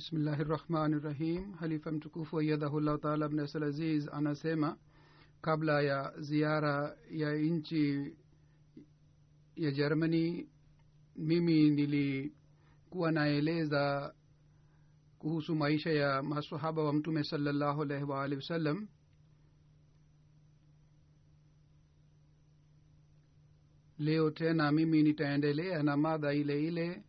Bismillahi rahmani rahim halifa mtukufu ayadhahullahu taala abnasal aziz anasema kabla ya ziara ya nchi ya germany mimi nilikuwa naeleza kuhusu maisha ya masahaba wa mtume salallahu alaihi waalihi wasallam. Leo tena mimi nitaendelea na madha ile ile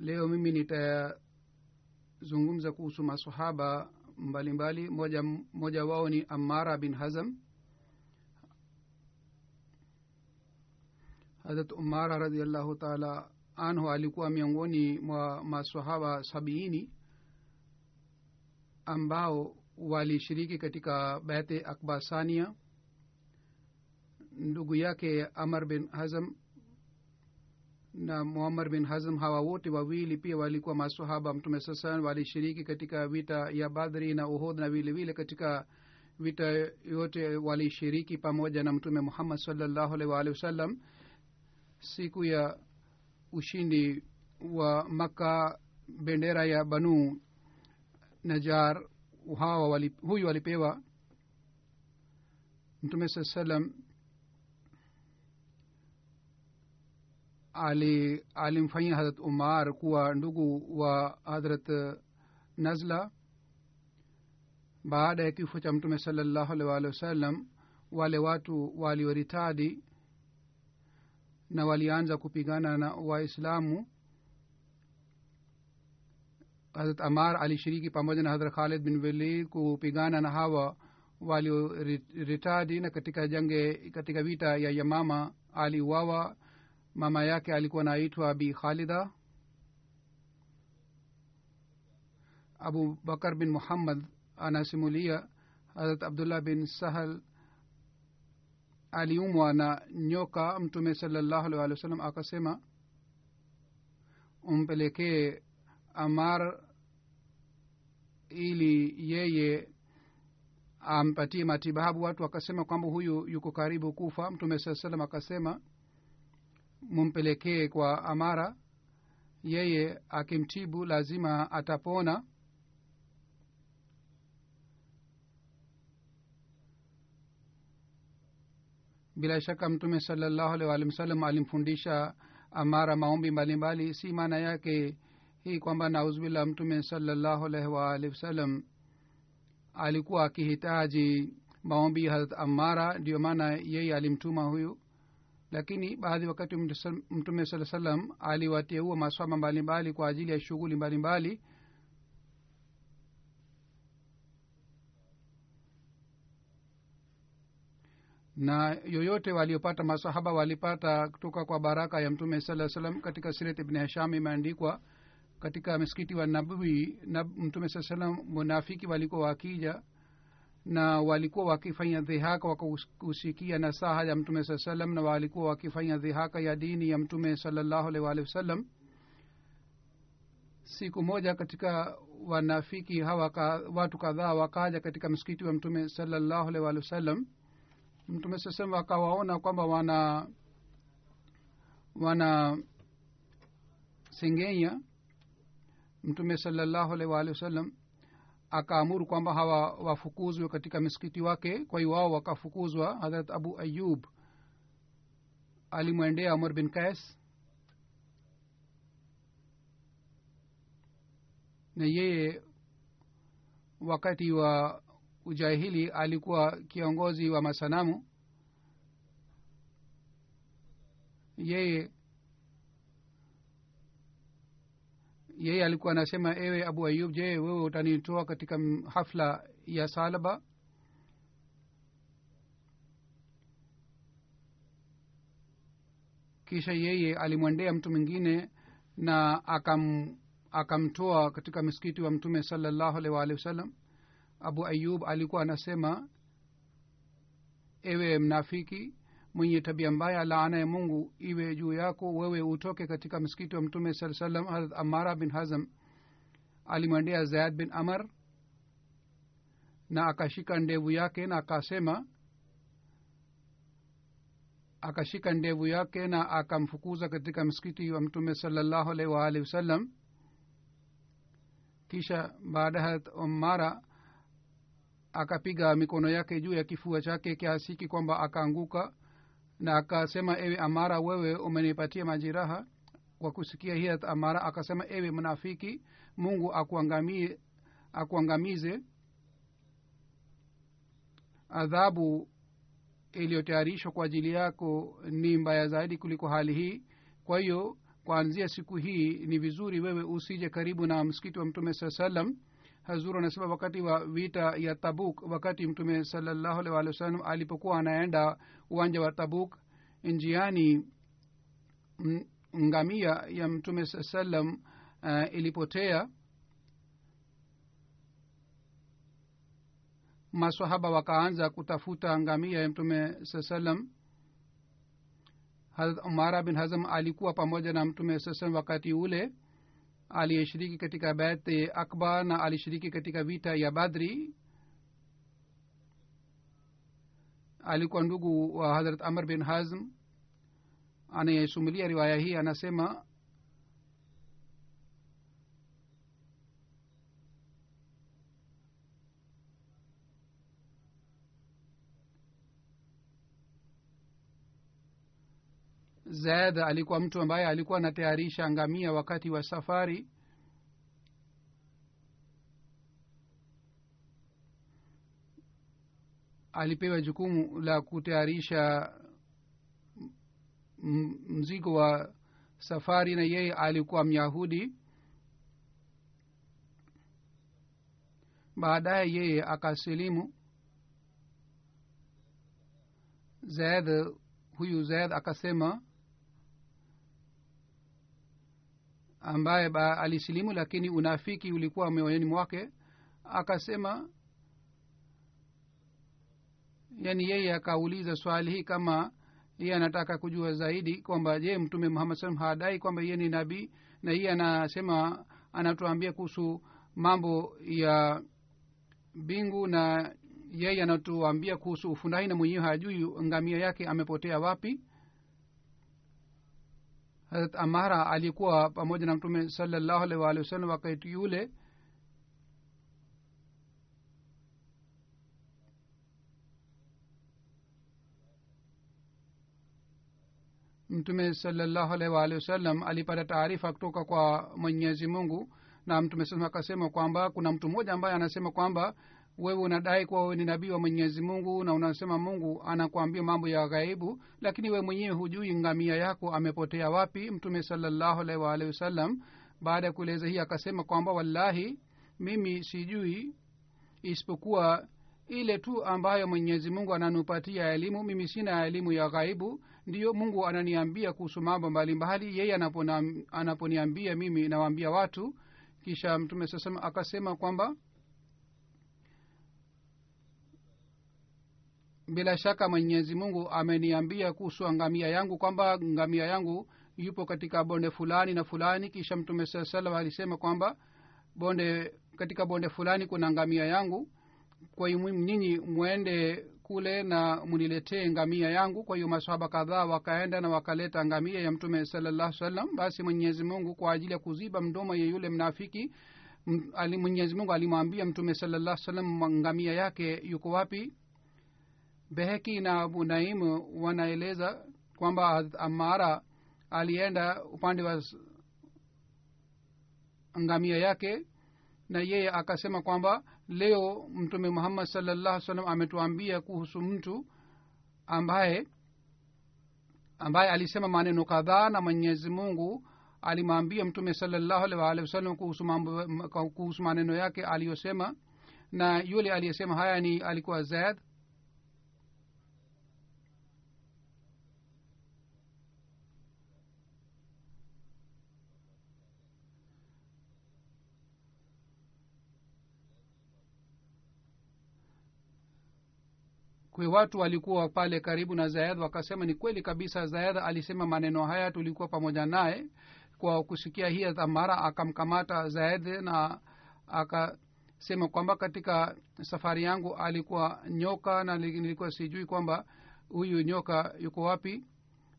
leo mimi nitazungumza kuhusu masahaba mbalimbali. Moja, moja wao ni amara bin hazam harat umara radiallahu taala anhu alikuwa miongoni mwa masahaba sabiini ambao walishiriki katika bete akbasania ndugu yake amar bin hazam na muhamar bin hazm hawa wote wawili pia walikuwa masahaba mtume sasan walishiriki katika vita ya badhri na uhud na vile vile katika vita yote walishiriki pamoja na mtume muhammad salllahu alaihi waalihi wasallam. Siku ya ushindi wa makka bendera ya banu najar hawa wali, huyu walipewa. Mtume saa salam ali alimfanyia hadrat umar kuwa ndugu wa hadrat nazla. Baada ya kifo cha mtume salallahu alih waalihi wasallam wale watu walioritadi na walianza kupigana na waislamu. Hadrat amar alishiriki pamoja na hadrat khalid bin walid kupigana na hawa walioritadi na katika jange katika vita ya yamama aliuawa mama yake alikuwa naitwa bi khalida. Abu bakar bin muhammad anasimulia harat abdullah bin sahal aliumwa na nyoka. Mtume salallahu alih walih wa sallam akasema umpelekee amar ili yeye ampatie matibabu. Watu akasema kwamba huyu yuko karibu kufa. Mtume saa salam akasema mumpelekee kwa amara yeye akimtibu lazima atapona bila shaka mtume salallahu alih walih wasallam alimfundisha amara maombi mbalimbali. Si maana yake hii kwamba nauzubillah mtume salallahu alaihi waalihi wasallam alikuwa akihitaji maombi harat amara ndiyo maana yeye alimtuma huyu lakini baadhi wakati mtume saa salam aliwateua maswaba mbalimbali kwa ajili ya shughuli mbalimbali. Na yoyote waliopata masahaba walipata kutoka kwa baraka ya mtume saa salam katika siret ibni hasham imeandikwa katika msikiti wa nabii na mtume saa salam munafiki walikuwa wakija na walikuwa wakifanya dhihaka wakakusikia nasaha ya mtume saa salam na walikuwa wakifanya dhihaka ya dini ya mtume salallahu alaihi waalihi wasallam. Siku moja katika wanafiki hawa ka, watu kadhaa wakaja katika msikiti wa mtume salallahu alaihi waalihi wasallam. Mtume saa salam wakawaona kwamba wana wana sengenya. Mtume salallahu alaihi waalihi wasallam akaamuru kwamba hawa wafukuzwe katika misikiti wake. Kwa hiyo wao wakafukuzwa. Hadrat abu ayub alimwendea umar bin kais na yeye wakati wa ujahili alikuwa kiongozi wa masanamu. Yeye yeye alikuwa anasema ewe abu ayub je wewe utanitoa katika hafla ya salaba? Kisha yeye alimwendea mtu mwingine na akam akamtoa katika msikiti wa mtume salallahu alaihi waalihi wasallam abu ayub alikuwa anasema ewe mnafiki mwenye tabia mbaya laana ya mungu iwe juu yako. Wewe utoke katika msikiti wa mtume saa salam harat amara bin hazam alimwendea zayad bin amar na akashika ndevu yake na akasema akashika ndevu yake na akamfukuza katika msikiti wa mtume salallahu alaihi waalihi wasallam. Kisha baada ya amara akapiga mikono yake juu ya kifua chake kiasiki kwamba akaanguka na akasema ewe amara wewe umenipatia majiraha kwa kusikia hii amara akasema ewe mnafiki mungu akuangamie akuangamize adhabu iliyotayarishwa kwa ajili yako ni mbaya zaidi kuliko hali hii. Kwa hiyo kuanzia siku hii ni vizuri wewe usije karibu na msikiti wa mtume saa salam hazur anasema wakati wa vita ya tabuk wakati mtume salallahu alih walih wasallam alipokuwa anaenda uwanja wa tabuk njiani ngamia ya mtume saa salam uh, ilipotea masahaba wakaanza kutafuta ngamia ya mtume saa salam umara bin hazam alikuwa pamoja na mtume saa salam wakati ule aliyeshiriki katika bet akbar na alishiriki katika vita ya badri. Alikuwa ndugu wa harat amr bin hazm. Anayesumulia riwaya hii anasema zaid alikuwa mtu ambaye alikuwa anatayarisha ngamia wakati wa safari. Alipewa jukumu la kutayarisha mzigo wa safari na yeye alikuwa myahudi. Baadaye yeye akasilimu. Zaid huyu zaid akasema ambaye alisilimu lakini unafiki ulikuwa moyoni mwake. Akasema yani yeye akauliza swali hii kama yeye anataka kujua zaidi kwamba je mtume muhammad salam hadai kwamba yeye ni nabii? Na yeye anasema anatuambia kuhusu mambo ya mbingu na yeye anatuambia kuhusu ufundahi na mwenyewe hajui ngamia yake amepotea wapi harat amara alikuwa pamoja na mtume salallahu alaihi waalihi wasallam wakati yule mtume salallahu alaihi waalihi wasallam alipata taarifa kutoka kwa mwenyezi mungu na mtume sasa akasema kwamba kuna mtu mmoja ambaye anasema kwamba wewe unadai kuwa wewe ni nabii wa mwenyezi mungu na unasema mungu anakuambia mambo ya ghaibu lakini wewe mwenyewe hujui ngamia yako amepotea wapi mtume salallahu alaihi waalihi wasallam. Baada ya kueleza hii akasema kwamba wallahi mimi sijui isipokuwa ile tu ambayo mwenyezi mungu ananupatia elimu mimi sina elimu ya ghaibu. Ndiyo mungu ananiambia kuhusu mambo mbalimbali yeye anaponiambia mimi nawaambia watu. Kisha mtume sasema akasema kwamba bila shaka mwenyezi mungu ameniambia kuhusu ngamia yangu kwamba ngamia yangu yupo katika bonde fulani na fulani. Kisha mtume saa salam alisema kwamba bonde katika bonde fulani kuna ngamia yangu. Kwa hiyo nyinyi mwende kule na mniletee ngamia yangu. Kwa hiyo masahaba kadhaa wakaenda na wakaleta ngamia ya mtume salallahu salam basi mwenyezi mungu kwa ajili ya kuziba mdomo ya yule mnafiki mwenyezi mungu alimwambia mtume salallahu salam ngamia yake yuko wapi beheki na abu naimu wanaeleza kwamba amara alienda upande wa ngamia yake na yeye akasema kwamba leo mtume muhammad salllah salam ametuambia kuhusu mtu ambaye ambaye alisema maneno kadhaa na mwenyezi mungu alimwambia mtume salllahu alaihi waalihi wasallam kuhusu mambo kuhusu maneno yake aliyosema. Na yule aliyesema haya ni alikuwa zaid kwe watu walikuwa pale karibu na zayad wakasema ni kweli kabisa zayad alisema maneno haya tulikuwa pamoja naye kwa kusikia hii dhamara akamkamata zayad na akasema kwamba katika safari yangu alikuwa nyoka na nilikuwa sijui kwamba huyu nyoka yuko wapi.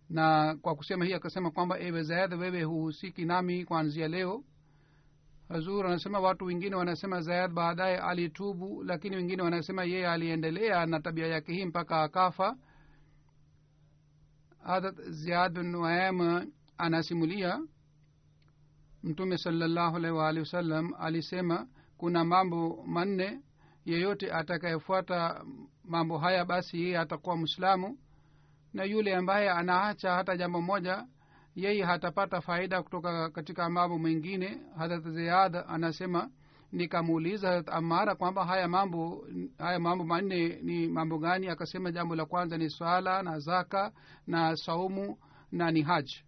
Na kwa kusema hii akasema kwamba ewe zayad wewe huhusiki nami kuanzia leo hazur anasema watu wengine wanasema zayad baadaye alitubu lakini wengine wanasema yeye aliendelea na tabia yake hii mpaka akafa. Hadat ziad bin anasimulia mtume salallahu alaihi waalihi wasallam alisema kuna mambo manne yeyote atakayefuata mambo haya basi yeye atakuwa mwislamu na yule ambaye anaacha hata jambo moja yeye hatapata faida kutoka katika mambo mengine. Harat ziad anasema nikamuuliza harat amara kwamba haya mambo haya mambo manne ni mambo gani? Akasema jambo la kwanza ni swala na zaka na saumu na ni haji.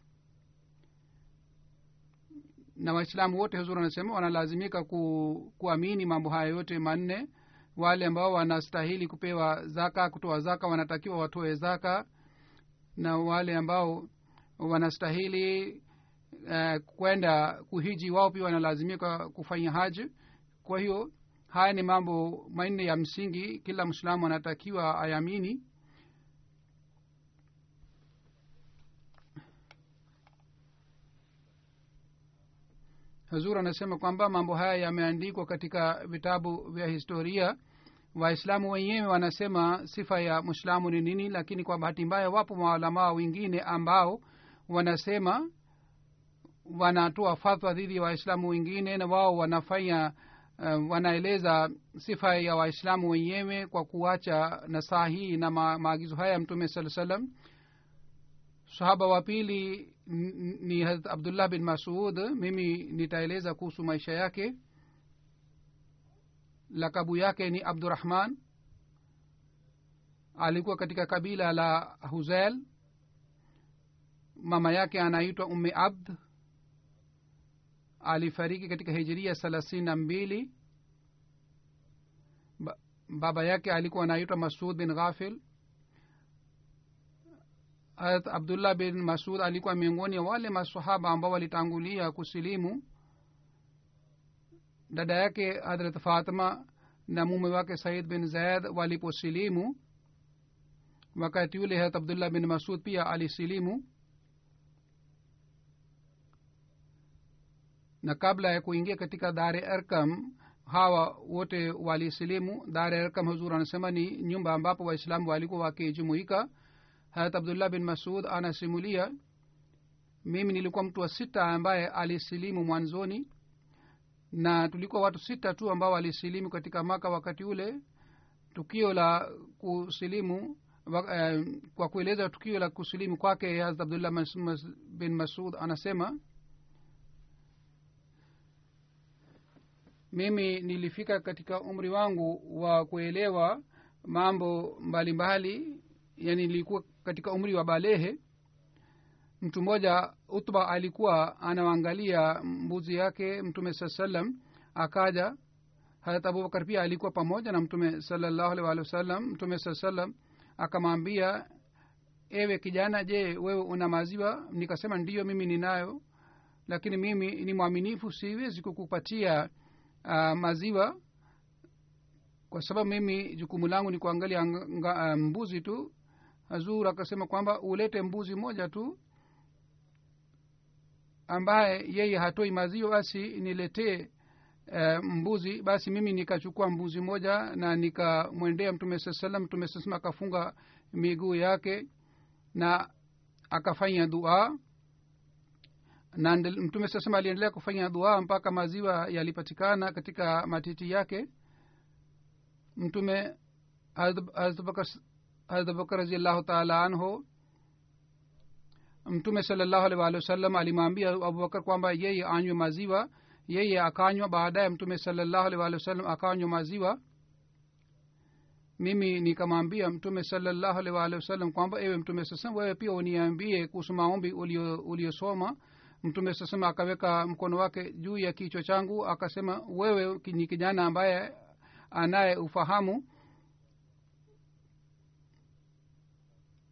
Na waislamu wote huzuri anasema wanalazimika ku, kuamini mambo haya yote manne. Wale ambao wanastahili kupewa zaka kutoa zaka wanatakiwa watoe zaka. Na wale ambao wanastahili uh, kwenda kuhiji wao pia wanalazimika kufanya haji. Kwa hiyo haya ni mambo manne ya msingi kila mwislamu anatakiwa ayamini. Hazur anasema kwamba mambo haya yameandikwa katika vitabu vya historia. Waislamu wenyewe wanasema sifa ya mwislamu ni nini lakini kwa bahati mbaya wapo maalamaa wengine ambao wanasema wanatoa fatwa dhidi ya waislamu wengine na wao wanafanya uh, wanaeleza sifa ya waislamu wenyewe kwa kuacha nasaha hii na ma, maagizo haya ya mtume saa salam sahaba wa pili ni harat abdullah bin masud. Mimi nitaeleza kuhusu maisha yake. Lakabu yake ni abdurahman alikuwa katika kabila la huzel mama yake anaitwa umme abd. Alifariki katika hijiria thelathini na mbili. Ba, baba yake alikuwa anaitwa masud bin ghafil. Harat abdullah bin masud alikuwa miongoni wa wale masahaba ambao walitangulia kusilimu. Dada yake hadrat fatima na mume wake said bin zaid waliposilimu wakati yule harat abdullah bin masud pia alisilimu na kabla ya kuingia katika dare arkam hawa wote walisilimu. Dare arkam huzur anasema ni nyumba ambapo waislamu walikuwa wakijumuika. Harat abdullah bin masud anasimulia mimi nilikuwa mtu wa sita ambaye alisilimu mwanzoni na tulikuwa watu sita tu ambao walisilimu katika maka wakati ule. Tukio la kusilimu eh, kwa kueleza tukio la kusilimu kwake abdullah bin masud anasema mimi nilifika katika umri wangu wa kuelewa mambo mbalimbali yani nilikuwa katika umri wa balehe. Mtu mmoja utba alikuwa anaangalia mbuzi yake mtume saa salam akaja. Harat abubakar pia alikuwa pamoja na mtume salallahu alih walih wasallam mtume saa salam akamwambia ewe kijana je wewe una maziwa? Nikasema ndiyo mimi ninayo lakini mimi ni mwaminifu siwezi kukupatia uh, maziwa kwa sababu mimi jukumu langu ni kuangalia nga, uh, mbuzi tu. Hazur akasema kwamba ulete mbuzi moja tu ambaye yeye hatoi maziwa basi niletee uh, mbuzi. Basi mimi nikachukua mbuzi moja na nikamwendea mtume saa salam mtume saa salam akafunga miguu yake na akafanya dua na mtume saa aliendelea kufanya dua mpaka maziwa yalipatikana katika matiti yake. Mtume harat raziallahu taala anhu mtume salallahu alih walih wasallam alimwambia abubakar kwamba yeye anywe maziwa yeye akanywa baadaye mtume salallahu alih walih wasallam akanywa maziwa. Mimi nikamwambia mtume salallahu alih walih wasallam kwamba ewe mtume sasam wewe pia uniambie kuhusu maombi uliosoma mtume sasema akaweka mkono wake juu ya kichwa changu akasema wewe ni kijana ambaye anaye ufahamu?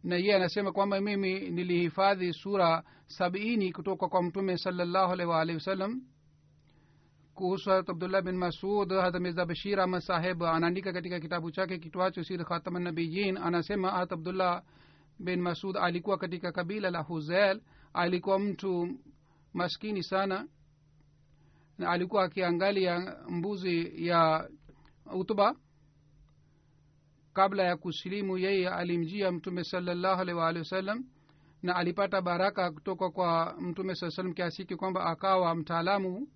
Na yeye anasema kwamba mimi nilihifadhi sura sabiini kutoka kwa mtume salallahu alaihi waalihi wasallam. Kuhusu harat abdullah bin masud harat mirza bashir ahmad saheb anaandika katika kitabu chake kitwacho sir khatamnabiyin anasema harat abdullah bin masud alikuwa katika kabila la huzel alikuwa mtu maskini sana. Na alikuwa akiangalia mbuzi ya utba. Kabla ya kusilimu yeye alimjia mtume salallahu alaihi waalihi wasallam na alipata baraka kutoka kwa mtume saa salam kiasiki kwamba akawa mtaalamu.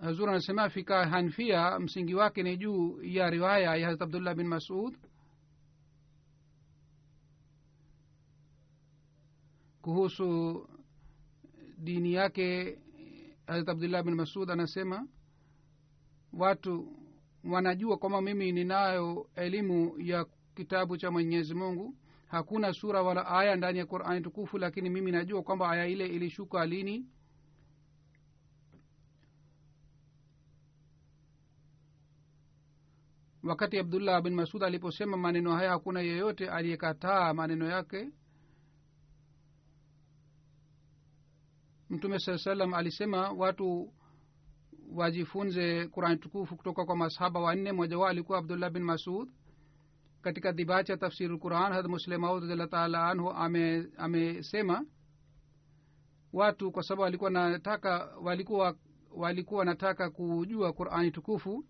Hazur anasema fika hanfia msingi wake ni juu ya riwaya ya harat abdullah bin masud. Kuhusu dini yake harat abdullah bin masud anasema watu wanajua kwamba mimi ninayo elimu ya kitabu cha mwenyezi mungu. Hakuna sura wala aya ndani ya qurani tukufu lakini mimi najua kwamba aya ile ilishuka lini. Wakati abdullah bin masud aliposema maneno haya hakuna yeyote aliyekataa maneno yake mtume saa salam alisema watu wajifunze qurani tukufu kutoka kwa masahaba wanne. Mmoja wao alikuwa abdullah bin masud. Katika dhibacha tafsiri lquran had muslemaud radiallah taala anhu amesema ame watu kwa sababu walikuwa nataka walikuwa walikuwa wanataka kujua qurani tukufu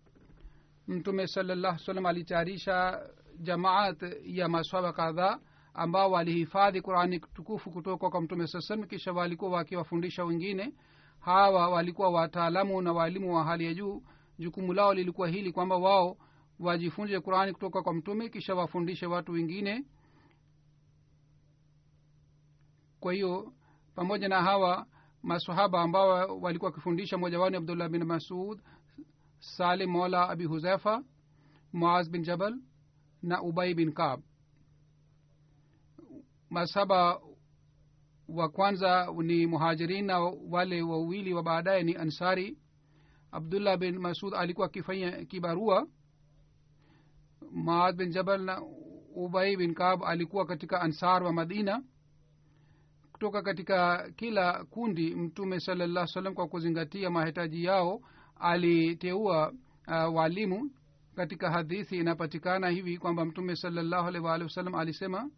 mtume salallah salam alitayarisha jamaat ya maswaba kadhaa ambao walihifadhi qurani tukufu kutoka kwa mtume saa kisha walikuwa wakiwafundisha wengine. Hawa walikuwa wataalamu na waalimu wa hali ya juu. Jukumu lao lilikuwa hili kwamba wao wajifunze qurani kutoka kwa mtume kisha wafundishe watu wengine. Kwa hiyo pamoja na hawa masahaba ambao walikuwa wakifundisha mmoja wao ni abdullah bin masud salim mola abi huzaifa muaz bin jabal na ubai bin kab masaba wa kwanza ni muhajirin na wale wawili wa baadaye ni ansari. Abdullah bin masud alikuwa akifanya kibarua. Maad bin jabal na ubai bin kab alikuwa katika ansar wa madina. Kutoka katika kila kundi mtume salallah salam kwa kuzingatia mahitaji yao aliteua uh, walimu. Katika hadithi inapatikana hivi kwamba mtume salallahu alaihi waalihi wasallam alisema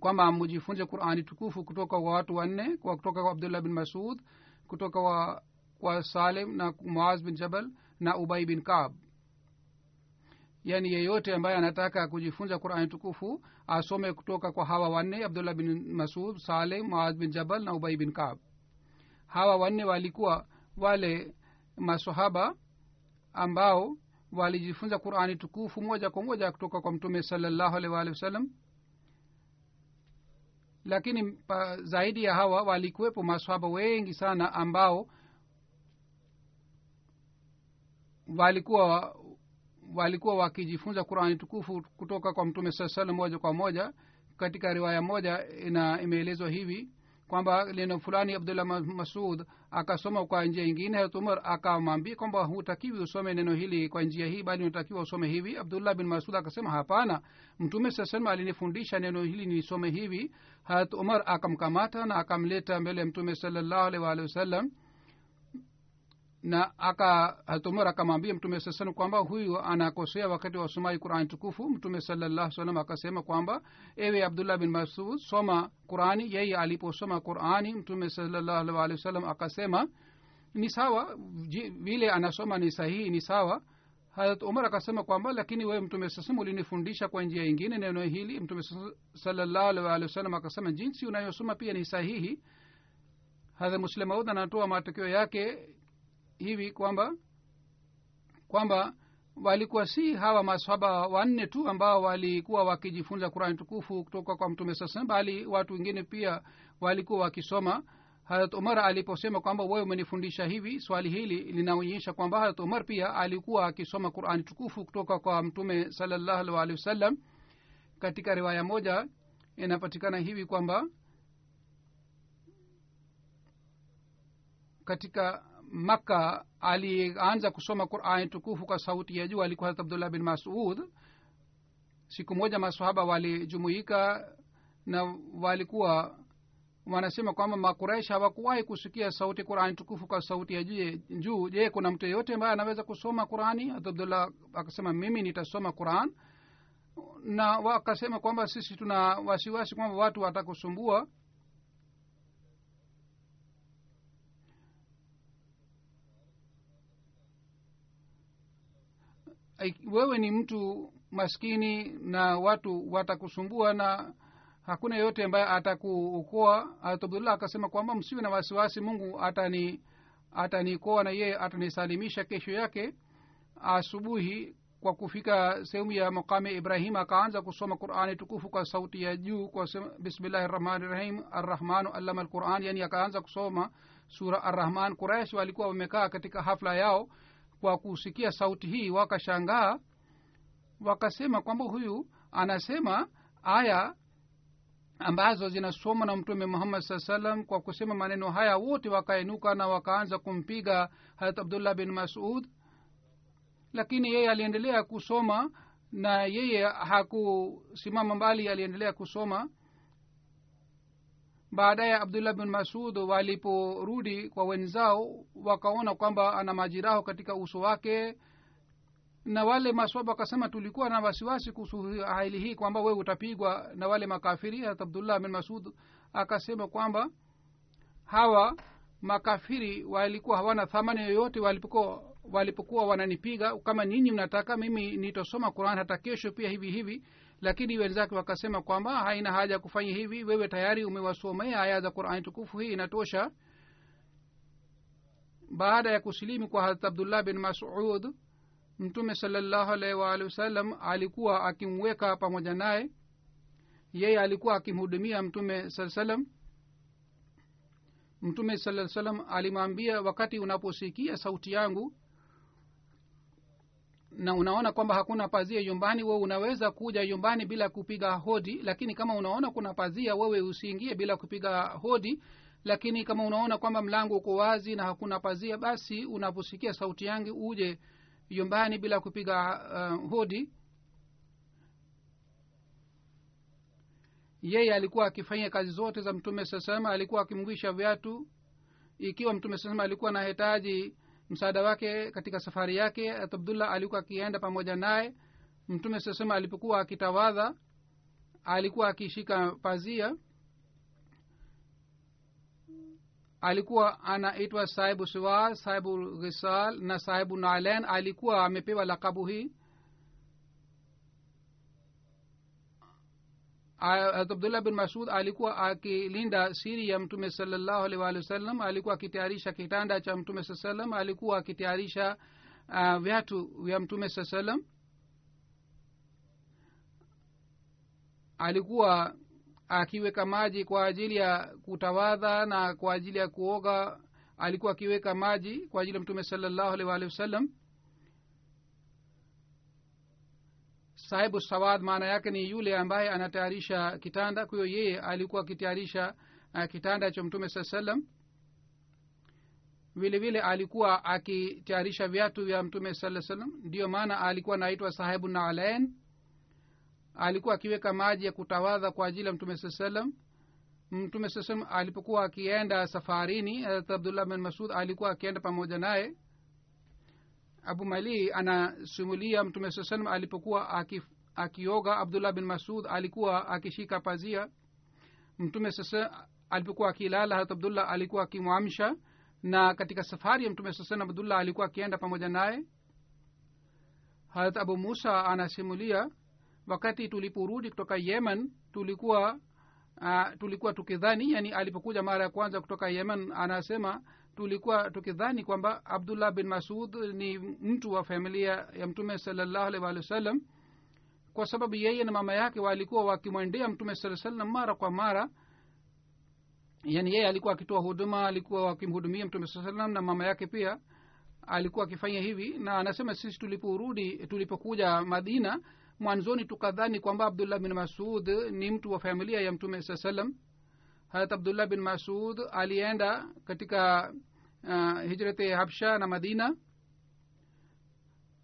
kwamba mujifunze qurani tukufu kutoka kwa watu wanne kwa kutoka kwa abdullah bin masud kutoka kwa, kwa salim na muaz bin jabal na ubai bin kab yaani yeyote ambaye anataka kujifunza qurani tukufu asome kutoka kwa hawa wanne abdullah bin masud salim muaz bin jabal na ubai bin kab hawa wanne walikuwa wale masahaba ambao walijifunza qurani tukufu moja kwa moja kutoka kwa mtume salallahu alaihi waalihi wasallam lakini pa, zaidi ya hawa walikuwepo maswaba wengi sana ambao walikuwa walikuwa wakijifunza qurani tukufu kutoka kwa mtume saa salam moja kwa moja. Katika riwaya moja ina imeelezwa hivi kwamba neno fulani abdullah masud akasoma kwa njia ingine umar akamwambia kwamba hutakiwi usome neno hili kwa njia hii bali unatakiwa usome hivi. Abdullah bin masud akasema hapana mtume saa salam alinifundisha neno hili nisome hivi. Harat umar akamkamata na akamleta mbele ya mtume salallahu alaihi waalihi wasallam na aka hatumar akamwambia mtume saa kwamba huyu anakosea wakati wa usomaji qurani tukufu. Mtume salallahu salam akasema kwamba ewe abdullah bin masud soma qurani. Yeye aliposoma qurani mtume salallahu wasallam akasema ni sawa vile anasoma ni sahihi ni sawa? Harat umar akasema kwamba lakini wewe mtume sasam ulinifundisha kwa njia ingine neno hili. Mtume salallahu wasallam akasema jinsi unayosoma pia ni sahihi. Hadha muslim maud anatoa matokeo yake hivi kwamba kwamba walikuwa si hawa maswaba wanne tu ambao walikuwa wakijifunza kurani tukufu kutoka kwa mtume sasa bali watu wengine pia walikuwa wakisoma. Harat umar aliposema kwamba wewe umenifundisha hivi swali hili linaonyesha kwamba harat umar pia alikuwa akisoma qurani tukufu kutoka kwa mtume salallahu alih wasallam. Katika riwaya moja inapatikana hivi kwamba katika makka alianza kusoma qurani tukufu kwa sauti ya juu alikuwa harat abdullah bin masud. Siku moja masahaba walijumuika na walikuwa wanasema kwamba makuraishi hawakuwahi kusikia sauti qurani tukufu kwa sauti ya juu je kuna mtu yeyote ambaye anaweza kusoma qurani? Abdullah akasema mimi nitasoma quran. Na wakasema kwamba sisi tuna wasiwasi kwamba watu watakusumbua wewe ni mtu maskini na watu watakusumbua na hakuna yeyote ambaye atakuokoa. Abdullah akasema kwamba msiwe na wasiwasi mungu atani atanikoa na yeye atanisalimisha kesho yake asubuhi kwa kufika sehemu ya maqami ibrahim. Akaanza kusoma qurani tukufu kwa sauti ya juu kwa bismillahi rahmani rahim arrahmanu allama alquran. Yani akaanza kusoma sura arrahman. Quraish walikuwa wamekaa katika hafla yao kwa kusikia sauti hii wakashangaa wakasema kwamba huyu anasema aya ambazo zinasoma na mtume muhammad saa salam kwa kusema maneno haya wote wakainuka na wakaanza kumpiga harat abdullah bin masud. Lakini yeye aliendelea kusoma na yeye hakusimama mbali aliendelea kusoma baadaye abdullah bin masud waliporudi kwa wenzao wakaona kwamba ana majiraho katika uso wake na wale maswaba wakasema tulikuwa na wasiwasi kuhusu hali hii kwamba wewe utapigwa. Na wale makafiri hata abdullah bin masud akasema kwamba hawa makafiri walikuwa hawana thamani yoyote walipokuwa walipokuwa wananipiga. Kama ninyi mnataka mimi nitosoma quran hata kesho pia hivi hivi lakini wenzake wakasema kwamba haina haja ya kufanya hivi wewe tayari umewasomea aya za qurani tukufu. Hii inatosha. Baada ya kusilimu kwa harat abdullah bin masud mtume salallahu alaihi waalihi wasallam alikuwa akimweka pamoja naye. Yeye alikuwa akimhudumia mtume saa salam mtume saa salam alimwambia wakati unaposikia sauti yangu na unaona kwamba hakuna pazia nyumbani wewe unaweza kuja nyumbani bila kupiga hodi. Lakini kama unaona kuna pazia wewe usiingie bila kupiga hodi. Lakini kama unaona kwamba mlango uko wazi na hakuna pazia basi unaposikia sauti yangu uje nyumbani bila kupiga uh, hodi. Yeye alikuwa akifanya kazi zote za mtume saa salama alikuwa akimgwisha viatu. Ikiwa mtume saa salama alikuwa anahitaji msaada wake katika safari yake abdullah alikuwa akienda pamoja naye. Mtume sasema alipokuwa akitawadha alikuwa akishika pazia. Alikuwa anaitwa sahibu siwar sahibu ghisal na sahibu nalen. Alikuwa amepewa lakabu hii abdullah bin masud alikuwa akilinda siri ya mtume salallahu alih waalihi wasallam alikuwa akitayarisha kitanda cha mtume saa salam alikuwa akitayarisha uh, viatu vya mtume saa salam alikuwa akiweka maji kwa ajili ya kutawadha na kwa ajili ya kuoga alikuwa akiweka maji kwa ajili ya mtume salallahu alaihi waalihi wasallam sahibu sawad maana yake ni yule ambaye anatayarisha kitanda. Kwa hiyo yeye alikuwa akitayarisha uh, kitanda cha mtume saa salam vile vile alikuwa akitayarisha viatu vya mtume saa salam ndiyo maana alikuwa anaitwa sahibu naalain alikuwa akiweka maji ya kutawadha kwa ajili ya mtume saa salam mtume saa salam alipokuwa akienda safarini harat abdullah bin masud alikuwa akienda pamoja naye abu malii anasimulia mtume saa salam alipokuwa akif, akioga abdullah bin masud alikuwa akishika pazia. Mtume sasa alipokuwa akilala harat abdullah alikuwa akimwamsha na katika safari ya mtume sasa abdullah alikuwa akienda pamoja naye. Harat abu musa anasimulia wakati tuliporudi kutoka yemen tulikuwa uh, tulikuwa tukidhani yani alipokuja mara ya kwanza kutoka yemen anasema tulikuwa tukidhani kwamba abdullah bin masud ni mtu wa familia ya mtume salallahu alaihi wa wasallam kwa sababu yeye na mama yake walikuwa wakimwendea mtume saa salam mara kwa mara. Yani yeye alikuwa akitoa huduma alikuwa wakimhudumia mtume saa salam na mama yake pia alikuwa akifanya hivi na anasema sisi tuliporudi tulipokuja madina mwanzoni tukadhani kwamba abdullah bin masud ni mtu wa familia ya mtume saa salam harat abdullah bin masud alienda katika uh, hijrate habsha na madina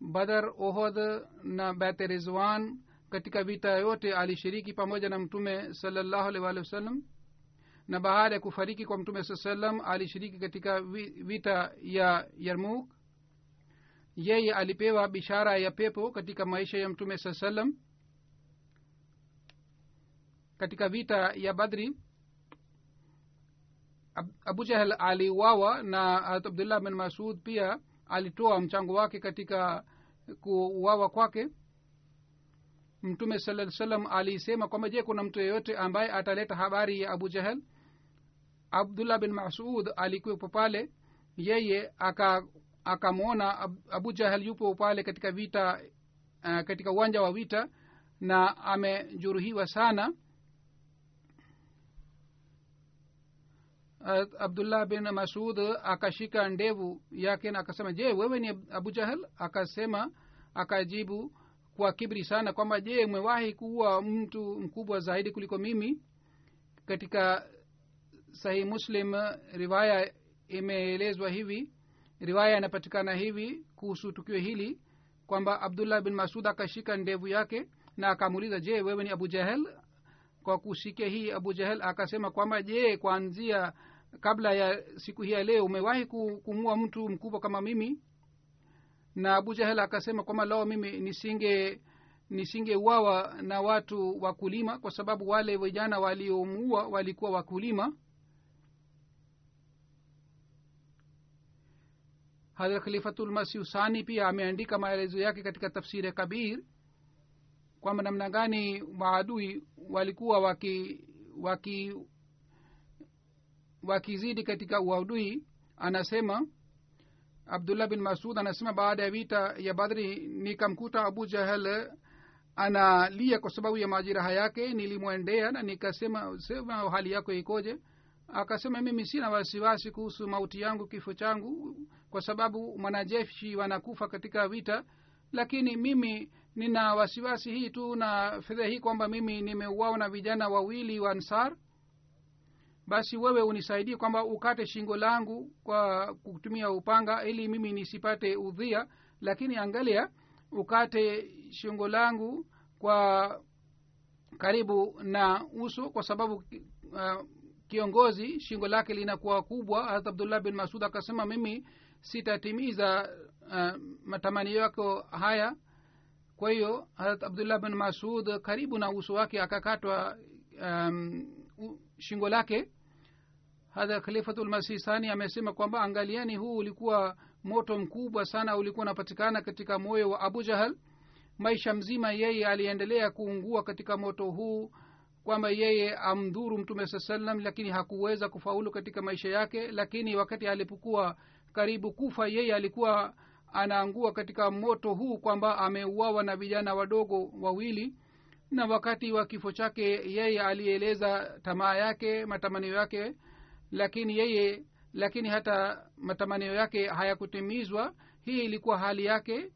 badar ohod na bete rizwan. Katika vita yote alishiriki pamoja na mtume salallahu alaihi waalihi wasallam na baada ya kufariki kwa mtume saa salam alishiriki katika vita ya yarmuk yeye alipewa bishara ya pepo katika maisha ya mtume saa salam katika vita ya badri abu jahel aliwawa na abdullah bin masud pia alitoa mchango wake katika kuuawa kwake. Mtume saa salam alisema kwamba je kuna mtu yeyote ambaye ataleta habari ya abu jahel abdullah bin masud alikuwepo pale yeye aka akamwona abu jahal yupo pale katika vita uh, katika uwanja wa vita na amejeruhiwa sana. Abdullah bin masud akashika ndevu yake na akasema je wewe ni abu jahal? Akasema akajibu kwa kibri sana kwamba je umewahi kuwa mtu mkubwa zaidi kuliko mimi? Katika sahih muslim riwaya imeelezwa hivi riwaya inapatikana hivi kuhusu tukio hili kwamba abdullah bin masud akashika ndevu yake na akamuuliza je wewe ni abu jahel kwa kusikia hii abu jahel akasema kwamba je kuanzia kabla ya siku hii ya leo umewahi kumua mtu mkubwa kama mimi? Na abu jahel akasema kwamba lao mimi nisinge nisingeuawa na watu wakulima kwa sababu wale vijana waliomuua walikuwa wakulima hadrat khalifatulmasih usani pia ameandika maelezo yake katika tafsiri ya kabir kwamba namna gani maadui walikuwa waki waki wakizidi katika uadui. Anasema abdullah bin masud anasema baada ya vita ya badri nikamkuta abu jahel analia kwa sababu ya majiraha yake. Nilimwendea na nikasema sema hali yako ikoje? Akasema mimi sina wasiwasi kuhusu mauti yangu kifo changu kwa sababu mwanajeshi wanakufa katika vita lakini mimi nina wasiwasi hii tu na fedha hii kwamba mimi nimeuawa na vijana wawili wa ansar. Basi wewe unisaidie kwamba ukate shingo langu kwa kutumia upanga ili mimi nisipate udhia lakini angalia ukate shingo langu kwa karibu na uso kwa sababu uh, kiongozi shingo lake linakuwa kubwa. Harat abdullah bin masud akasema mimi sitatimiza uh, matamanio yako haya. Kwa hiyo harat abdullah bin masud karibu na uso wake akakatwa um, shingo lake. Hadha khalifatulmasih sani amesema kwamba angaliani huu ulikuwa moto mkubwa sana ulikuwa unapatikana katika moyo wa abu jahal. Maisha mzima yeye aliendelea kuungua katika moto huu kwamba yeye amdhuru mtume saa salam lakini hakuweza kufaulu katika maisha yake. Lakini wakati alipokuwa karibu kufa yeye alikuwa anaangua katika moto huu kwamba ameuawa na vijana wadogo wawili. Na wakati wa kifo chake yeye alieleza tamaa yake matamanio yake lakini yeye lakini hata matamanio yake hayakutimizwa. Hii ilikuwa hali yake.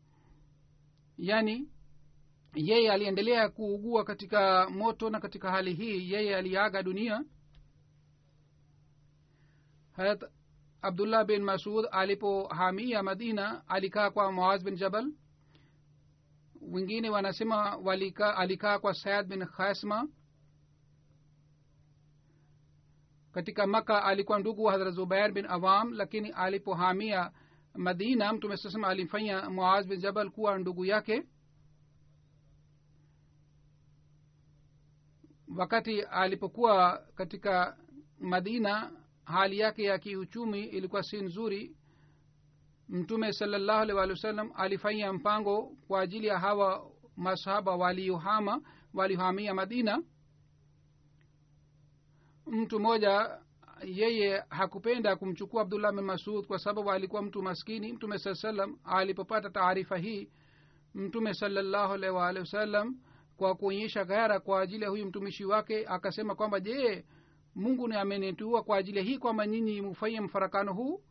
Yani yeye aliendelea kuugua katika moto na katika hali hii yeye aliaga dunia abdullah bin masud alipohamia madina alikaa kwa muaz bin jabal. Wengine wanasema walika, alikaa kwa sayad bin khasma. Katika maka alikuwa ndugu wa hadrat zubair bin awam lakini alipohamia madina mtume sasema alimfanya muaz bin jabal kuwa ndugu yake. Wakati alipokuwa katika madina hali yake ya kiuchumi ilikuwa si nzuri. Mtume salallahu alih walih wasallam alifanya mpango kwa ajili ya hawa masahaba waliohama waliohamia madina. Mtu mmoja yeye hakupenda kumchukua abdullah bin masud kwa sababu alikuwa mtu maskini. Mtume saa salam alipopata taarifa hii mtume salallahu alaihi waalihi wasallam kwa kuonyesha ghara kwa ajili ya huyu mtumishi wake akasema kwamba je mungu ni amenitua kwa ajili hii kwamba nyinyi mufanye mfarakano huu.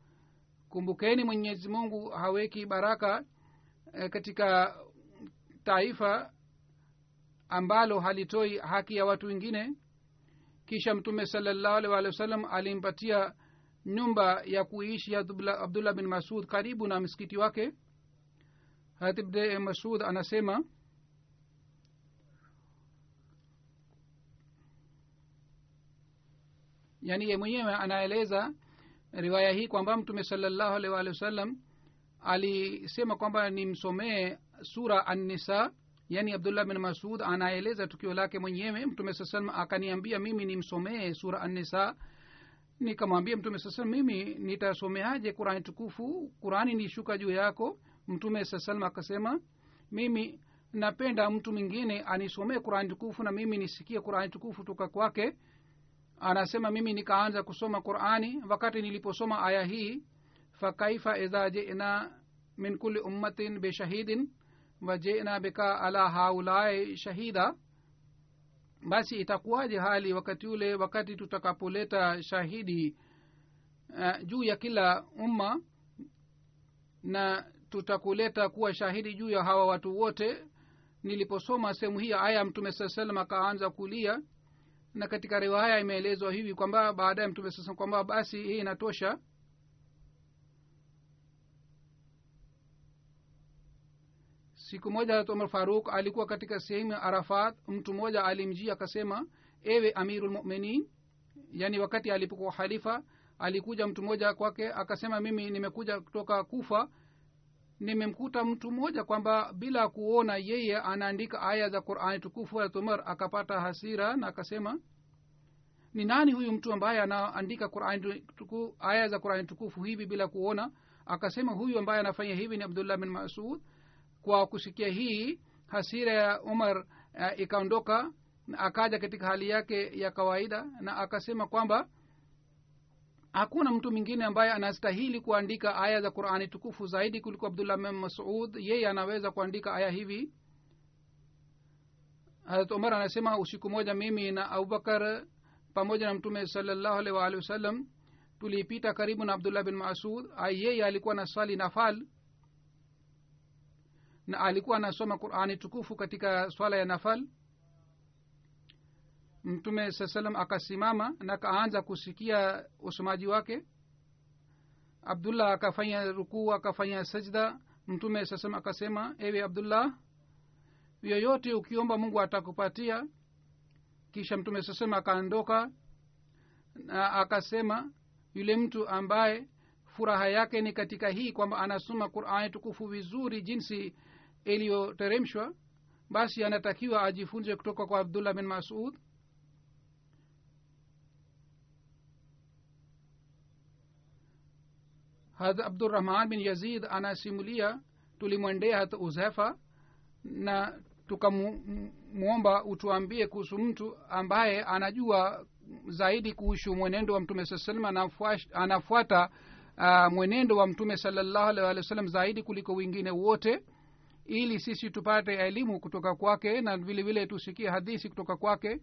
Kumbukeni mwenyezi mungu haweki baraka e, katika taifa ambalo halitoi haki ya watu wengine. Kisha mtume salallahu alih walih wasallam alimpatia nyumba ya kuishi abdullah bin masud karibu na msikiti wake. Hatibde masud anasema yaani ye mwenyewe anaeleza riwaya hii kwamba mtume salallahu alih walih wasallam alisema kwamba nimsomee sura annisa yaani abdullah bin masud anaeleza tukio lake mwenyewe. Mtume saa salam akaniambia mimi nimsomee sura annisa. Nikamwambia mtume saa salam mimi nitasomeaje qurani tukufu? Qurani nishuka juu yako. Mtume saa salam akasema mimi napenda mtu mwingine anisomee qurani tukufu na mimi nisikie qurani tukufu toka kwake anasema mimi nikaanza kusoma qurani wakati niliposoma aya hii fakaifa idha jina min kuli ummatin bishahidin wajina bika ala haulai shahida. Basi itakuwaje hali wakati ule wakati tutakapoleta shahidi uh, juu ya kila umma na tutakuleta kuwa shahidi juu ya hawa watu wote? Niliposoma sehemu hii aya mtume saa salam akaanza kulia na katika riwaya imeelezwa hivi kwamba baada ya mtume sasa kwamba basi hii inatosha. Siku moja harat faruk alikuwa katika sehemu ya arafat. Mtu mmoja alimjia akasema ewe amiru lmuminin yaani wakati alipokuwa halifa alikuja mtu mmoja kwake akasema mimi nimekuja kutoka kufa nimemkuta mtu mmoja kwamba bila kuona yeye anaandika aya za qurani tukufu ya umar akapata hasira na akasema ni nani huyu mtu ambaye anaandika tuku, aya za qurani tukufu hivi bila kuona? Akasema huyu ambaye anafanya hivi ni abdullah bin masud. Kwa kusikia hii hasira ya umar uh, ikaondoka akaja katika hali yake ya kawaida na akasema kwamba hakuna mtu mwingine ambaye anastahili kuandika aya za qurani tukufu zaidi kuliko abdullah bin masud. Yeye anaweza kuandika aya hivi. Harat umar anasema usiku moja mimi na abubakar pamoja na mtume salllahu alehi waalihi wasallam tulipita karibu na abdullah bin masud. Yeye alikuwa na swali nafal. Na alikuwa anasoma qurani tukufu katika swala ya nafal mtume saa salam akasimama na akaanza kusikia usomaji wake. Abdullah akafanya rukuu akafanya sajda. Mtume saa salam akasema ewe abdullah yoyote ukiomba mungu atakupatia. Kisha mtume saa salam akaondoka na akasema yule mtu ambaye furaha yake ni katika hii kwamba anasoma qurani tukufu vizuri jinsi iliyoteremshwa basi anatakiwa ajifunze kutoka kwa abdullah bin masud had abdurahman bin yazid anasimulia tulimwendea hata uzefa na tukamwomba utuambie kuhusu mtu ambaye anajua zaidi kuhusu mwenendo wa mtume saa salama anafuata uh, mwenendo wa mtume salallahu alih walih wa sallam zaidi kuliko wengine wote ili sisi tupate elimu kutoka kwake na vile vile tusikie hadithi kutoka kwake.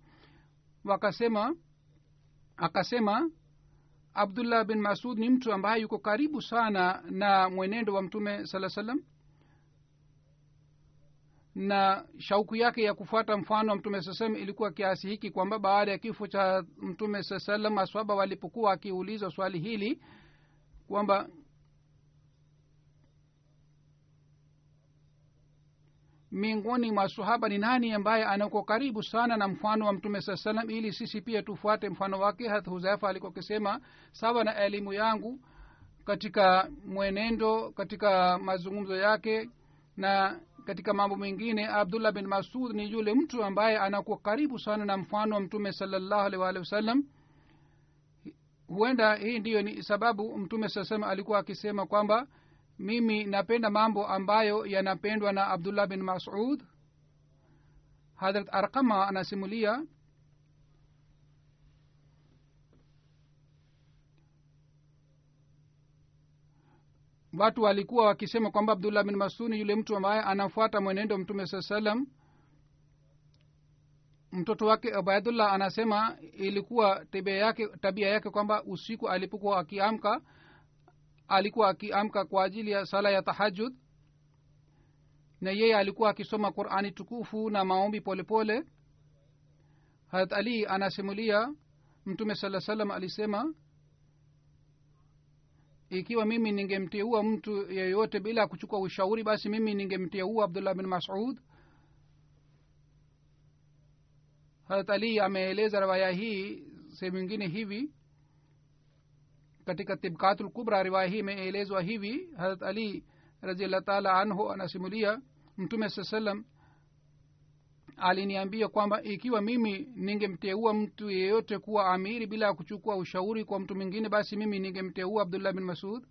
Wakasema akasema abdullah bin masud ni mtu ambaye yuko karibu sana na mwenendo wa mtume saa salam na shauku yake ya kufuata mfano wa mtume saa salam ilikuwa kiasi hiki kwamba baada ya kifo cha mtume saa salam aswaba walipokuwa akiulizwa swali hili kwamba miongoni mwa sahaba ni nani ambaye anakuwa karibu sana na mfano wa mtume saa salam ili sisi pia tufuate mfano wake. Hat huzaifa alikuwa akisema sawa na elimu yangu katika mwenendo katika mazungumzo yake na katika mambo mengine abdullah bin masud ni yule mtu ambaye anakuwa karibu sana na mfano wa mtume salallahu alih waalihi wasallam. Huenda hii ndiyo ni sababu mtume saa salam alikuwa akisema kwamba mimi napenda mambo ambayo yanapendwa na abdullah bin masud. Hadrat arkama anasimulia watu walikuwa wakisema kwamba abdullah bin masud ni yule mtu ambaye anafuata mwenendo mtume saa salam mtoto wake ubaidullah anasema ilikuwa tabia yake tabia yake kwamba usiku alipokuwa akiamka alikuwa akiamka kwa ajili ya sala ya tahajud na yeye alikuwa akisoma qurani tukufu na maombi polepole. Harat ali anasimulia mtume saa salam alisema ikiwa mimi ningemteua mtu yeyote bila kuchukua ushauri basi mimi ningemteua abdullah bin masud. Harat ali ameeleza rawaya hii sehemu ingine hivi katika tibkatul kubra riwaya hii imeelezwa hivi. Harat ali raziallah taala anhu anasimulia mtume saa salam aliniambia kwamba ikiwa mimi ningemteua mtu yeyote kuwa amiri bila kuchukua ushauri kwa mtu mwingine basi mimi ningemteua abdullah bin masud.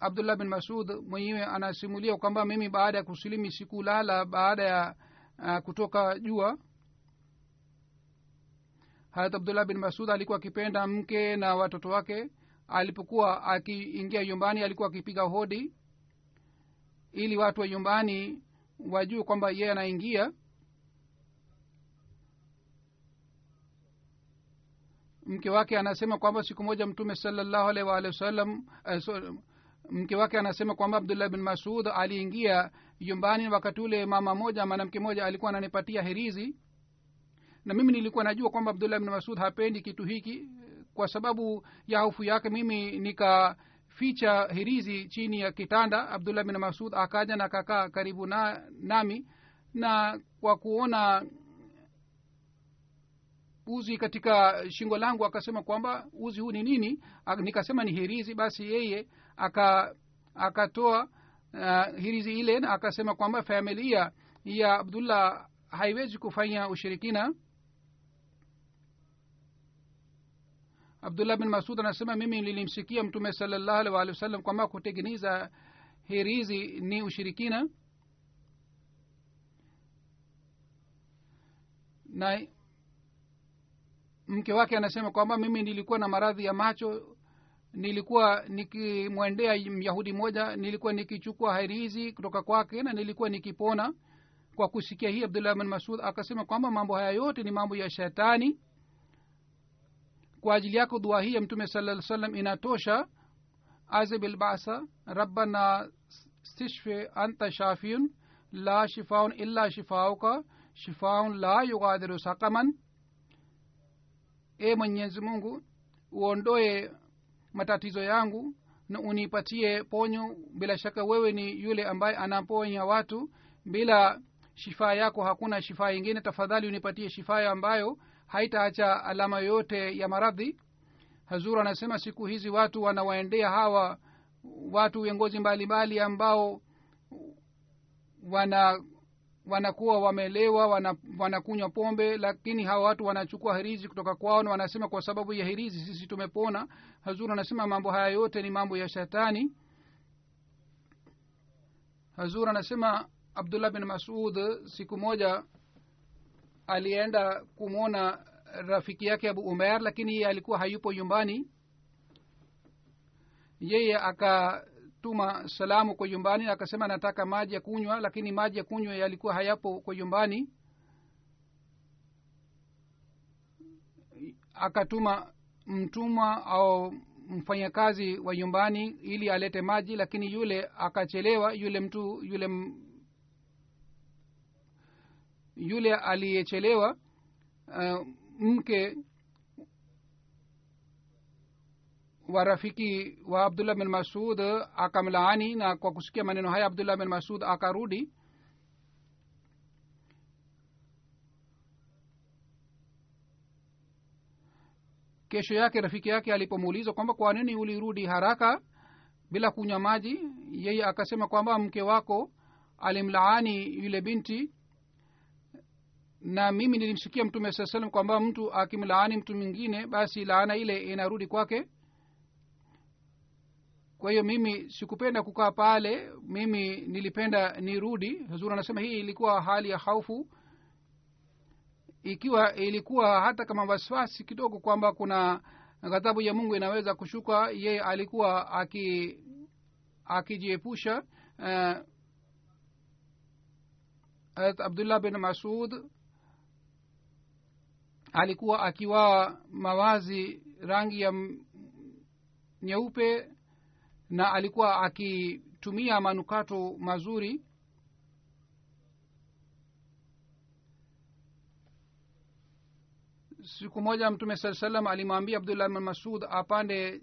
Abdullah bin masud mwenyewe anasimulia kwamba mimi baada ya kusilimi sikulala baada ya uh, kutoka jua harat abdullah bin masud alikuwa akipenda mke na watoto wake. Alipokuwa akiingia nyumbani alikuwa akipiga hodi ili watu wa nyumbani wajue kwamba yeye anaingia. Mke wake anasema kwamba siku moja mtume salallahu alaihi waalihi wasallam uh, so, mke wake anasema kwamba abdullah bin masud aliingia nyumbani wakati ule mama moja mwanamke moja alikuwa ananipatia herizi na mimi nilikuwa najua kwamba abdullah bin masud hapendi kitu hiki kwa sababu ya hofu yake. Mimi nikaficha hirizi chini ya kitanda abdullah bin masud akaja na kakaa karibu na nami. Na kwa kuona uzi katika shingo langu akasema kwamba uzi huu ni nini? Nikasema ni hirizi. Basi yeye aka akatoa uh, hirizi ile na akasema kwamba familia ya abdullah haiwezi kufanya ushirikina abdullah bin masud anasema mimi nilimsikia mtume salllahu alih walih wasallam kwamba kutengeneza hirizi ni ushirikina. Na mke wake anasema kwamba mimi nilikuwa na maradhi ya macho nilikuwa nikimwendea myahudi moja nilikuwa nikichukua hirizi kutoka kwake na nilikuwa nikipona. Kwa kusikia hii abdullah bin masud akasema kwamba mambo haya yote ni mambo ya shetani kwa ajili yako dua hii ya mtume saa salam inatosha azibilbasa rabbana sishfe anta shafiun la shifaun illa shifauka shifaun la yughadiru sakaman e mwenyezi mungu uondoe matatizo yangu na unipatie ponyo. Bila shaka wewe ni yule ambaye anaponya watu bila shifaa yako hakuna shifaa ingine. Tafadhali unipatie shifaa ambayo haitaacha alama yoyote ya maradhi. Hazur anasema siku hizi watu wanawaendea hawa watu viongozi mbalimbali ambao wana wanakuwa wamelewa wana, wanakunywa pombe lakini hawa watu wanachukua hirizi kutoka kwao na wanasema kwa sababu ya hirizi sisi tumepona. Hazur anasema mambo haya yote ni mambo ya shetani. Hazur anasema abdullah bin masud siku moja alienda kumwona rafiki yake abu umer lakini yeye alikuwa hayupo nyumbani. Yeye akatuma salamu kwa nyumbani akasema nataka maji ya kunywa lakini maji ya kunywa yalikuwa hayapo kwa nyumbani. Akatuma mtumwa au mfanyakazi wa nyumbani ili alete maji lakini yule akachelewa yule mtu yule yule aliyechelewa uh, mke wa rafiki wa abdullah bin masud akamlaani na kwa kusikia maneno haya abdullah bin masud akarudi. Kesho yake rafiki yake alipomuuliza kwamba kwa nini ulirudi haraka bila kunywa maji yeye akasema kwamba mke wako alimlaani yule binti na mimi nilimsikia mtume saa salam kwamba mtu akimlaani mtu mwingine basi laana ile inarudi kwake. Kwa hiyo mimi sikupenda kukaa pale mimi nilipenda nirudi. Huzuri anasema hii ilikuwa hali ya haufu. Ikiwa ilikuwa hata kama wasiwasi kidogo kwamba kuna ghadhabu ya mungu inaweza kushuka yeye alikuwa aki akijiepusha uh, abdullah bin masud alikuwa akiwaa mawazi rangi ya nyeupe na alikuwa akitumia manukato mazuri. Siku moja mtume saa salam alimwambia abdullah bn masud apande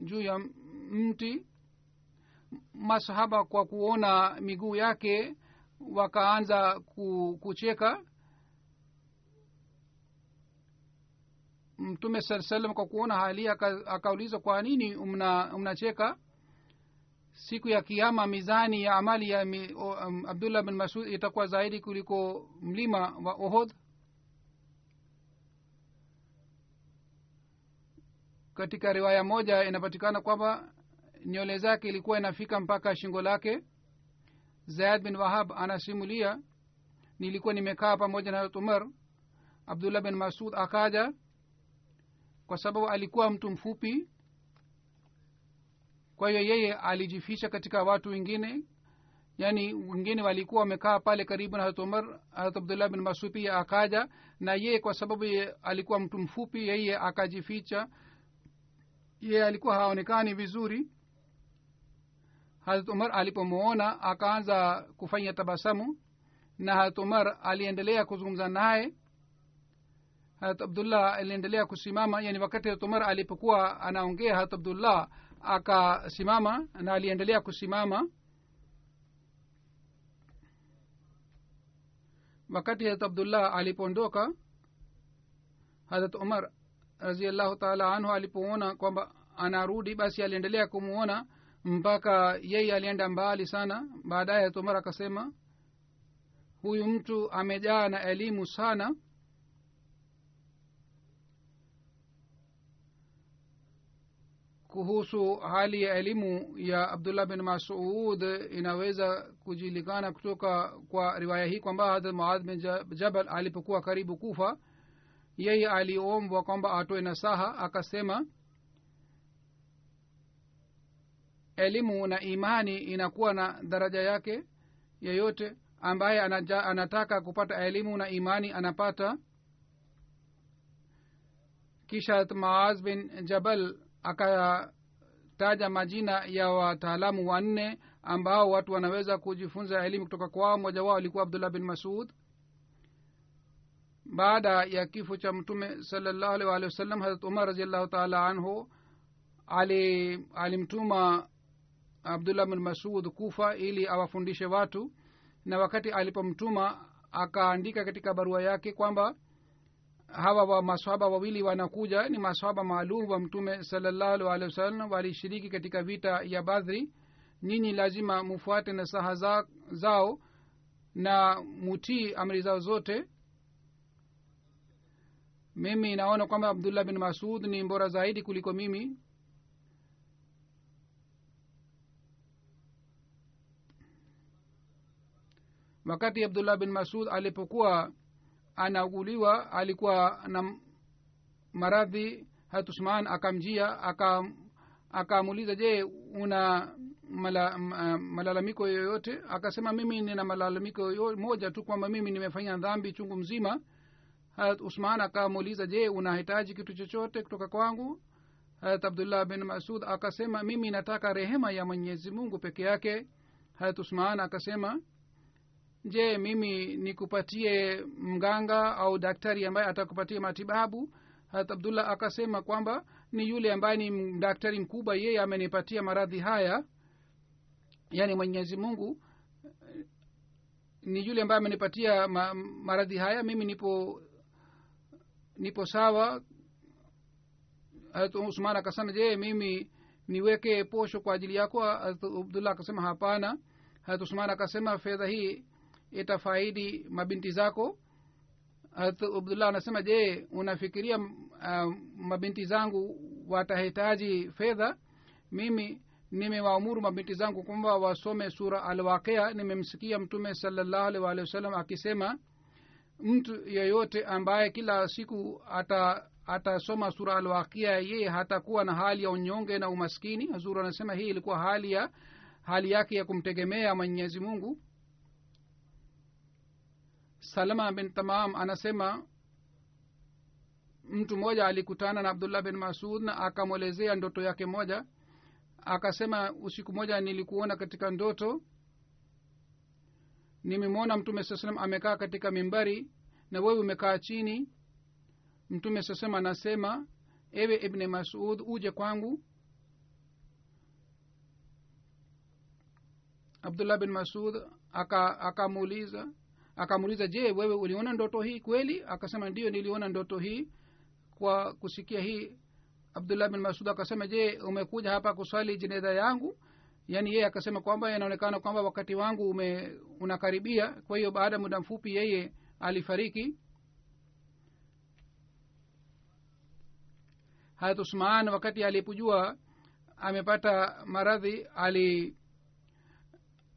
juu ya mti. Masahaba kwa kuona miguu yake wakaanza kucheka mtume saa salam kwa kuona hali akauliza kwa nini mnacheka mna siku ya kiama mizani ya amali ya mi, o, um, abdullah bin masud itakuwa zaidi kuliko mlima wa ohod katika riwaya moja inapatikana kwamba nyole zake ilikuwa inafika mpaka shingo lake. Zayad bin wahab anasimulia nilikuwa nimekaa pamoja na umar. Abdullah bin masud akaja kwa sababu alikuwa mtu mfupi. Kwa hiyo yeye alijificha katika watu wengine. Yaani wengine walikuwa wamekaa pale karibu na harat umar harat abdullah bin masud pia akaja. Na yeye kwa sababu ye alikuwa mtu mfupi yeye akajificha. Yeye alikuwa haonekani vizuri. Harat umar alipomwona akaanza kufanya tabasamu. Na harat umar aliendelea kuzungumza naye harat abdullah aliendelea kusimama yani wakati harat umar alipokuwa anaongea harat abdullah akasimama na aliendelea kusimama. Wakati harat abdullah alipoondoka harat umar raziallahu taala anhu alipoona kwamba anarudi basi aliendelea kumuona mpaka yeye alienda mbali sana. Baadaye harat umar akasema huyu mtu amejaa na elimu sana kuhusu hali ya elimu ya abdullah bin masud inaweza kujulikana kutoka kwa riwaya hii kwamba hadrat muadh bin jabal alipokuwa karibu kufa yeye aliombwa kwamba atoe nasaha akasema elimu na imani inakuwa na daraja yake yeyote. Ambaye anaja, anataka kupata elimu na imani anapata. Kisha maaz bin jabal akataja majina ya wataalamu wanne ambao watu wanaweza kujifunza elimu kutoka kwao. Mmoja wao alikuwa abdullah bin masud. Baada ya kifo cha mtume salallahu alih waalihi wasallam harat umar raziallahu taala anhu alimtuma ali abdullah bin masud kufa ili awafundishe watu na wakati alipomtuma akaandika katika barua yake kwamba hawa wa maswaba wawili wanakuja ni maswaba maalum wa mtume salallahu alehi wasallam walishiriki katika vita ya badhri nyinyi lazima mufuate nasaha za, zao na mutii amri zao zote. Mimi naona kwamba abdullah bin masud ni mbora zaidi kuliko mimi. Wakati abdullah bin masud alipokuwa anauguliwa alikuwa na maradhi hatusman akamjia akamuuliza je una mala, malalamiko yoyote? Akasema mimi nina malalamiko moja tu kwamba mimi nimefanya dhambi chungu mzima. Hat usman akamuuliza je unahitaji kitu chochote kutoka kwangu? Hat abdullah bin masud akasema mimi nataka rehema ya mwenyezi mungu peke yake. Hat usman akasema je mimi nikupatie mganga au daktari ambaye atakupatia matibabu? Hat abdullah akasema kwamba ni yule ambaye ni daktari mkubwa yeye amenipatia maradhi haya. Yaani mwenyezi mungu ni yule ambaye amenipatia ma, maradhi haya mimi nipo nipo sawa. Usman akasema je mimi niweke posho kwa ajili yako? Abdullah akasema hapana. Usman akasema fedha hii itafaidi mabinti zako. Abdullah anasema je unafikiria uh, mabinti zangu watahitaji fedha? Mimi nimewaamuru mabinti zangu kwamba wasome sura alwaqia. Nimemsikia mtume salallahu alih walihi wasallam akisema mtu yeyote ambaye kila siku ata atasoma sura alwaqia yeye hatakuwa na hali ya unyonge na umaskini. Hazuru anasema hii ilikuwa hali ya hali yake ya kumtegemea mwenyezi mungu salama bin tamam anasema mtu mmoja alikutana na abdullah bin masud na akamwelezea ndoto yake moja. Akasema usiku moja nilikuona katika ndoto nimemwona mtume saa salam amekaa katika mimbari na wewe umekaa chini. Mtume saa salam anasema ewe ibne masud uje kwangu. Abdullah bin masud akamuuliza aka akamuuliza je wewe uliona ndoto hii kweli? Akasema ndiyo niliona ndoto hii kwa kusikia hii. Abdullah bin masud akasema je umekuja hapa kuswali jeneza yangu? Yaani yeye akasema kwamba inaonekana kwamba wakati wangu ume unakaribia. Kwa hiyo baada ya muda mfupi yeye alifariki. Hayat usman wakati alipojua amepata maradhi ali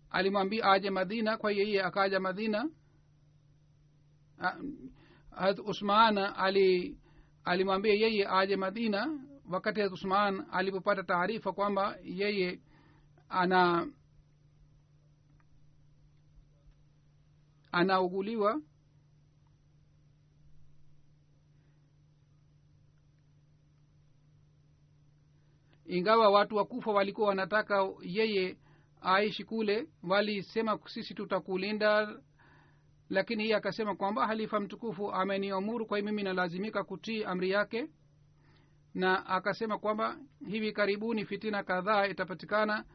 alimwambia aje madina. Kwa hiyo yeye akaja madina harat usman ali alimwambia yeye aje madina wakati usman alipopata taarifa kwamba yeye ana anauguliwa. Ingawa watu wakufa walikuwa wanataka yeye aishi kule walisema sisi tutakulinda lakini hiye akasema kwamba halifa mtukufu ameniamuru kwa hiyo mimi nalazimika kutii amri yake. Na akasema kwamba hivi karibuni fitina kadhaa itapatikana.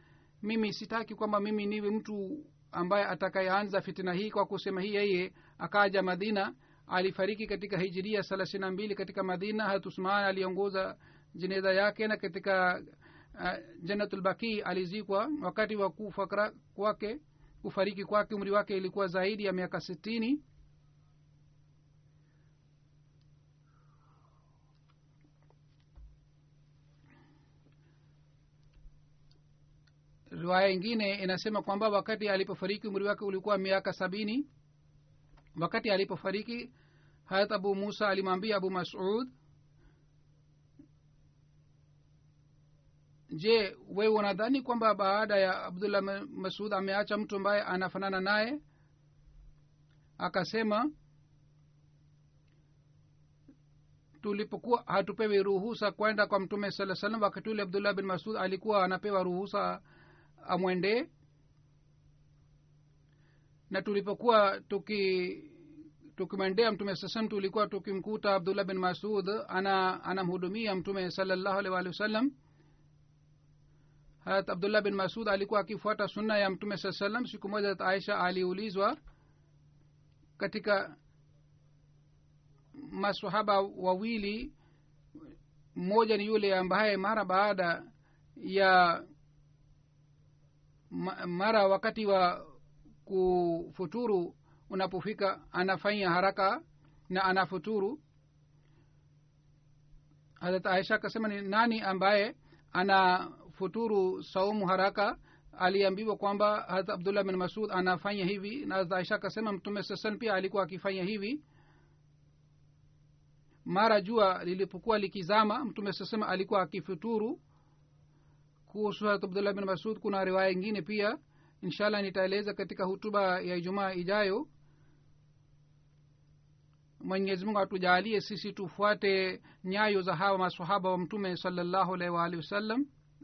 Mimi sitaki kwamba mimi niwe mtu ambaye atakayeanza fitina hii kwa kusema hii yeye akaja madina. Alifariki katika hijiria thelathini na mbili katika madina. Hatusman aliongoza jeneza yake na katika uh, janatulbaki alizikwa wakati wa kufa kwake kufariki kwake umri wake ilikuwa zaidi ya miaka sitini. Riwaya ingine inasema kwamba wakati alipofariki umri wake ulikuwa miaka sabini. Wakati alipofariki hayat abu musa alimwambia abu masud je wewe unadhani kwamba baada ya abdullah masud ameacha mtu ambaye anafanana naye? Akasema tulipokuwa hatupewi ruhusa kwenda kwa mtume saa salam wakati ule abdullah bin masud alikuwa anapewa ruhusa amwendee? Na tulipokuwa tuki tukimwendea mtume saa tulikuwa tukimkuta abdullah bin masud ana anamhudumia mtume salallahu alih sallam wasallam harat abdullah bin masud alikuwa akifuata sunna ya mtume saa salam siku moja aisha aliulizwa katika masahaba wawili mmoja ni yule ambaye mara baada ya mara wakati wa kufuturu unapofika anafanya haraka na anafuturu. Harat aisha akasema ni nani ambaye ana futuru saumu haraka aliambiwa kwamba hata abdullah bin masud anafanya hivi na aisha akasema mtume sasan pia alikuwa akifanya hivi. Mara jua lilipokuwa likizama mtume sasema alikuwa akifuturu. Kuhusu harat abdullah bin masud kuna riwaya ingine pia. Inshallah nitaeleza katika hutuba ya ijumaa ijayo. Mwenyezi mungu atujaalie sisi tufuate nyayo za hawa masahaba wa mtume salallahu alaihi waalihi wasallam